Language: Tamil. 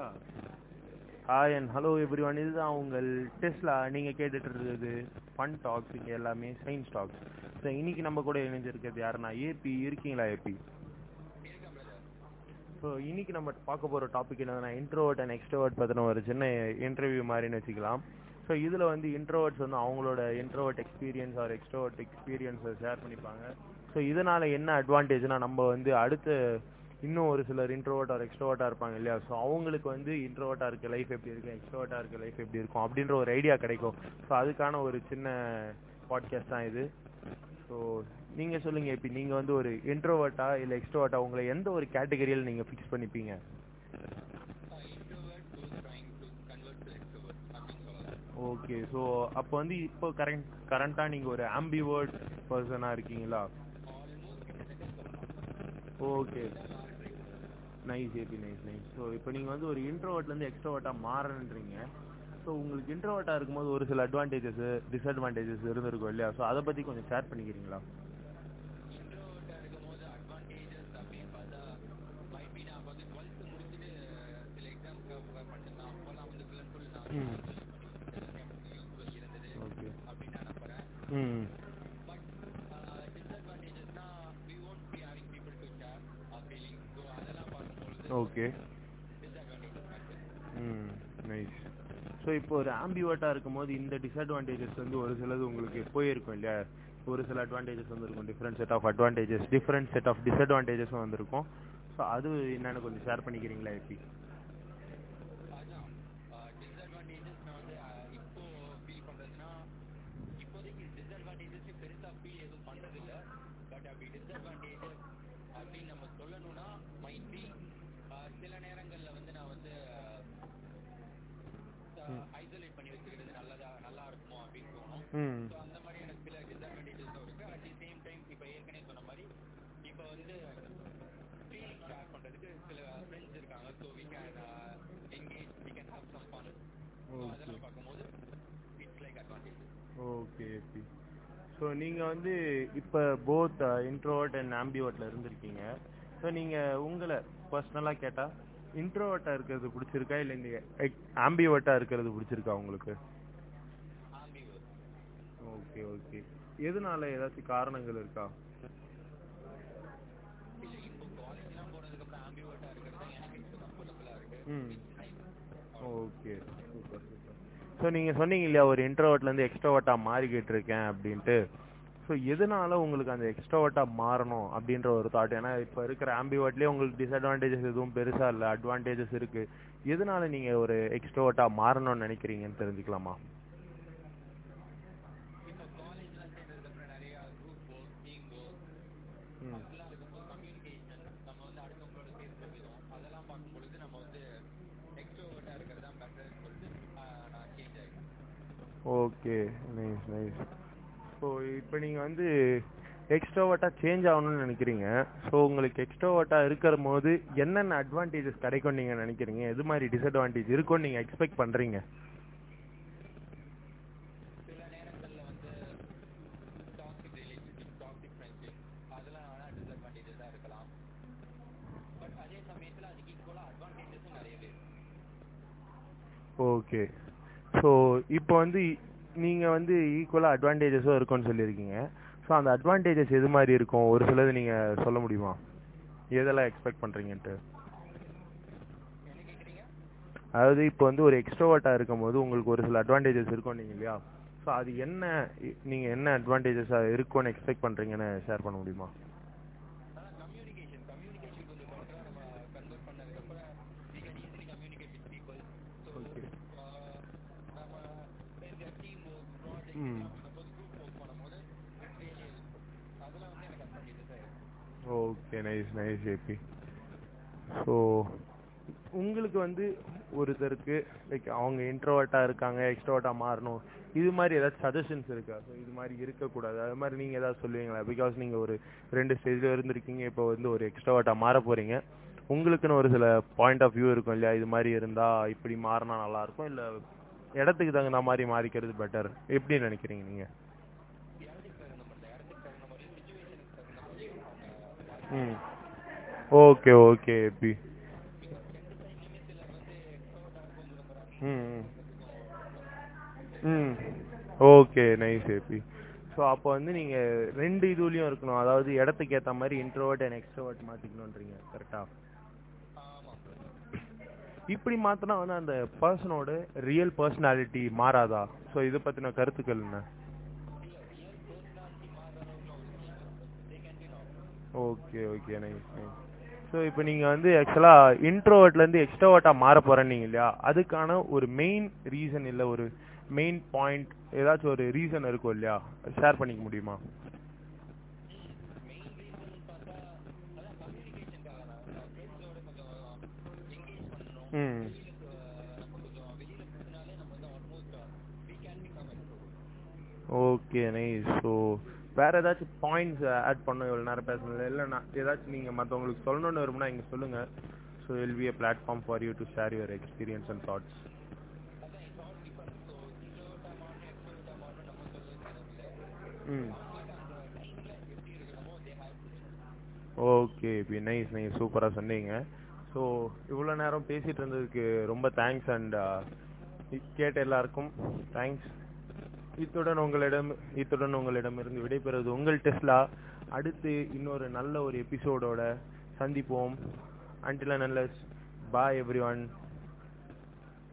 கேக்குதா hi and hello everyone இதுதான் உங்கள் டெஸ்லா நீங்கள் கேட்டுட்டு இருக்கிறது ஃபன் டாக்ஸ் இங்கே எல்லாமே சயின்ஸ் டாக்ஸ் ஸோ இன்னைக்கு நம்ம கூட இணைஞ்சிருக்கிறது யாருன்னா ஏபி இருக்கீங்களா ஏபி ஸோ இன்னைக்கு நம்ம பார்க்க போகிற டாபிக் என்னதுன்னா இன்ட்ரோவர்ட் அண்ட் எக்ஸ்ட்ரோவர்ட் பற்றின ஒரு சின்ன இன்டர்வியூ மாதிரின்னு வச்சுக்கலாம். ஸோ இதில் வந்து இன்ட்ரோவர்ட்ஸ் வந்து அவங்களோட இன்ட்ரோவர்ட் எக்ஸ்பீரியன்ஸ் ஆர் எக்ஸ்ட்ரோவர்ட் எக்ஸ்பீரியன்ஸை ஷேர் பண்ணிப்பாங்க. ஸோ இதனால் என்ன அட்வான்டேஜ்னா நம்ம வந்து அடுத்த இன்னும் ஒரு சிலர் இன்ட்ரோவர்ட் ஆர் எக்ஸ்ட்ரோவர்ட்டாக இருப்பாங்க இல்லையா? ஸோ அவங்களுக்கு வந்து இன்ட்ரோவர்ட்டாக இருக்க லைஃப் எப்படி இருக்கு எக்ஸ்ட்ரோவர்ட்டாக இருக்க லைஃப் எப்படி இருக்கும்? அப்படின்ற ஒரு ஐடியா கிடைக்கும். ஸோ அதுக்கான ஒரு சின்ன பாட்காஸ்ட் தான் இது. ஸோ நீங்கள் சொல்லுங்கள் இப்போ நீங்கள் வந்து ஒரு இன்ட்ரோவர்ட்டா இல்லை எக்ஸ்ட்ரோவர்ட்டா உங்களை எந்த ஒரு கேட்டகரியில் நீங்கள் ஃபிக்ஸ் பண்ணிப்பீங்க? ஓகே ஸோ அப்போ வந்து இப்போ கரண்ட் கரண்ட்டாக நீங்கள் ஒரு ஆம்பிவர்ட் பர்சனாக இருக்கீங்களா? Okay nice AB nice nice so இப்போ நீங்கள் வந்து ஒரு இன்ட்ரோவர்ட்லேருந்து எக்ஸ்ட்ரோவர்ட்டாக மாறணுன்றீங்க. ஸோ உங்களுக்கு இன்ட்ரோவர்ட்டாக இருக்கும்போது ஒரு சில அட்வான்டேஜஸ் டிஸ்அட்வான்டேஜஸ் இருந்திருக்கும் இல்லையா? ஸோ அதை பற்றி கொஞ்சம் ஷேர் பண்ணிக்கிறீங்களா? ஓகே ம் நைஸ் ஸோ இப்போ ஒரு ஆம்பிவர்ட்டாக இருக்கும்போது இந்த டிஸ்அட்வான்டேஜஸ் வந்து ஒரு சிலது உங்களுக்கு போயிருக்கும் இல்லையா? ஒரு சில அட்வான்டேஜஸ் வந்துருக்கும். Different set of advantages different set of டிஸ்அட்வான்டேஜஸும் வந்திருக்கும். ஸோ அது என்னென்னு கொஞ்சம் ஷேர் பண்ணிக்கிறீங்களா எப்படி ஐசோலேட் பண்ணி வச்சுக்கிறது நல்லதா நல்லா இருக்குமோ அப்படின்னு தோணும். ஸோ அந்த மாதிரி எனக்கு சில டிஸ்அட்வான்டேஜஸும் இருக்கு. அட் தி சேம் டைம் இப்போ ஏற்கனவே சொன்ன மாதிரி இப்போ வந்து ஃபீலிங் ஷேர் பண்றதுக்கு சில ஃப்ரெண்ட்ஸ் இருக்காங்க. So we can engage we can have some fun okay அதெல்லாம் பார்க்கும்போது இட்ஸ் லைக் அட்வான்டேஜ் ஓகே எப்படி ஸோ நீங்கள் வந்து இப்போ போத் இன்ட்ரோவர்ட் அண்ட் ஆம்பிவர்ட்டில் இருந்திருக்கீங்க. ஸோ நீங்கள் உங்களை பர்சனலாக கேட்டால் இன்ட்ரோவர்ட்டாக இருக்கிறது பிடிச்சிருக்கா? இல்லை இந்த ஆம்பிவர்ட்டாக இருக்கிறது பிடிச்சிருக்கா உங்களுக்கு? ஓகே ஓகே எதனால ஏதாச்சும் காரணங்கள் இருக்கு? ம். ஓகே சூப்பர் சூப்பர் ஸோ நீங்கள் சொன்னீங்க இல்லையா ஒரு இன்ட்ரோவர்ட்லேருந்து எக்ஸ்ட்ரோவர்ட்டாக மாறிக்கிட்டு இருக்கேன் அப்படின்ட்டு. ஸோ எதனால உங்களுக்கு அந்த எக்ஸ்ட்ரோவர்ட்டாக மாறணும் அப்படின்ற ஒரு தாட் ஏன்னா இப்போ இருக்கிற ஆம்பிவர்ட்லேயே உங்களுக்கு டிஸ்அட்வான்டேஜஸ் எதுவும் பெருசாக இல்லை அட்வான்டேஜஸ் இருக்குது எதனால நீங்கள் ஒரு எக்ஸ்ட்ரோவர்ட்டாக மாறணும்னு நினைக்கிறீங்கன்னு தெரிஞ்சுக்கலாமா? ஓகே நைஸ் நைஸ் ஸோ இப்போ நீங்கள் வந்து எக்ஸ்ட்ரோவர்ட்டாக சேஞ்ச் ஆகணும்னு நினைக்கிறீங்க. ஸோ உங்களுக்கு எக்ஸ்ட்ரோவர்ட்டாக இருக்கிற போது என்னென்ன அட்வான்டேஜஸ் கிடைக்கும் நீங்கள் நினைக்கிறீங்க? எது மாதிரி டிஸ்அட்வான்டேஜ் இருக்கும்னு நீங்கள் எக்ஸ்பெக்ட் பண்ணுறீங்க ஓகே ஸோ இப்போ வந்து நீங்கள் வந்து ஈக்குவலாக அட்வான்டேஜஸும் இருக்கும்னு சொல்லியிருக்கீங்க. ஸோ அந்த அட்வான்டேஜஸ் எது மாதிரி இருக்கும்? ஒரு சிலது நீங்கள் சொல்ல முடியுமா? எதெல்லாம் எக்ஸ்பெக்ட் பண்ணுறீங்கன்ட்டு அதாவது இப்போ வந்து ஒரு எக்ஸ்ட்ரோவர்ட்டாக இருக்கும்போது உங்களுக்கு ஒரு சில அட்வான்டேஜஸ் இருக்கும் நீங்க இல்லையா? ஸோ அது என்ன நீங்கள் நீங்க என்ன அட்வான்டேஜஸாக இருக்கும்னு எக்ஸ்பெக்ட் பண்றீங்கன்னு ஷேர் பண்ண முடியுமா அதான் கம்யூனிகேஷன் கம்யூனிகேஷன் கொஞ்சம் பெட்டராக நம்ம கன்வெர்ட் பண்ணதுக்கப்புறம் we can easily communicate with people so okay நம்ம இந்த டீம் ஒர்க் ப்ராஜெக்ட் ம் பண்ணும்போது குரூப் ஒர்க் பண்ணும்போது இட்ஸ் ரியலி அதெல்லாம் வந்து எனக்கு அட்வான்டேஜஸாக இருக்கு okay nice nice JP so உங்களுக்கு வந்து ஒருத்தருக்கு லைக் அவங்க இன்ட்ரோவர்ட்டாக இருக்காங்க எக்ஸ்ட்ரோவர்ட்டாக மாறணும் இது மாதிரி ஏதாச்சும் சஜஷன்ஸ் இருக்கா? ஸோ இது மாதிரி இருக்கக்கூடாது. அது மாதிரி நீங்கள் ஏதாவது சொல்லுவீங்களா? பிகாஸ் நீங்கள் ஒரு ரெண்டு ஸ்டேஜில் இருந்திருக்கீங்க இப்போ வந்து ஒரு எக்ஸ்ட்ரோவர்ட்டாக மாற போகிறீங்க உங்களுக்குன்னு ஒரு சில பாயிண்ட் ஆஃப் வியூ இருக்கும் இல்லையா? இது மாதிரி இருந்தால் இப்படி மாறினா நல்லா இருக்கும் இல்லை இடத்துக்கு தகுந்த மாதிரி மாறிக்கிறது பெட்டர் எப்படி நினைக்கிறீங்க நீங்கள் ம். ஓகே ஓகே எப்பி ம் ம். ம். ஓகே நைஸ் எப்பி ஸோ அப்போ வந்து நீங்கள் ரெண்டு இதுலேயும் இருக்கணும். அதாவது இடத்துக்கு ஏற்ற மாதிரி இன்ட்ரோவர்ட் அண்ட் எக்ஸ்ட்ரோவர்ட் மாற்றிக்கணுன்றீங்க கரெக்டாக இப்படி மாற்றினா வந்து அந்த பர்சனோட ரியல் பர்சனாலிட்டி மாறாதா? ஸோ இதை பற்றின கருத்துக்கள் என்ன? Okay okay nice nice so இப்போ நீங்க வந்து ஆக்சுவலா இன்ட்ரோவர்ட்லேருந்து இருந்து மாற போறேன்னீங்க இல்லையா? அதுக்கான ஒரு மெயின் ரீசன் இல்ல ஒரு மெயின் பாயிண்ட் ஏதாச்சும் ஒரு ரீசன் இருக்கும் இல்லையா? ஷேர் பண்ணிக்க முடியுமா? ம். ஓகே நைஸ் ஸோ வேற ஏதாச்சும் பாயிண்ட்ஸ் ஆட் பண்ணும் இவ்வளோ நேரம் பேசணும் இல்லை நான் ஏதாச்சும் நீங்கள் மற்றவங்களுக்கு சொல்லணும்னு வரும்னா இங்கே சொல்லுங்க. So will be a platform for you to share your experience and thoughts hmm okay B nice nice சூப்பராக சொன்னீங்க. ஸோ இவ்வளோ நேரம் பேசிட்டு இருந்ததுக்கு ரொம்ப தேங்க்ஸ் அண்ட் uh, கேட்ட எல்லாருக்கும் தேங்க்ஸ் இத்துடன் உங்களிடம் இத்துடன் உங்களிடமிருந்து விடைபெறுவது உங்கள் டெஸ்லா. அடுத்து இன்னொரு நல்ல ஒரு எபிசோடோட சந்திப்போம். அன்டில் நல்ல பாய் எவ்ரி ஒன்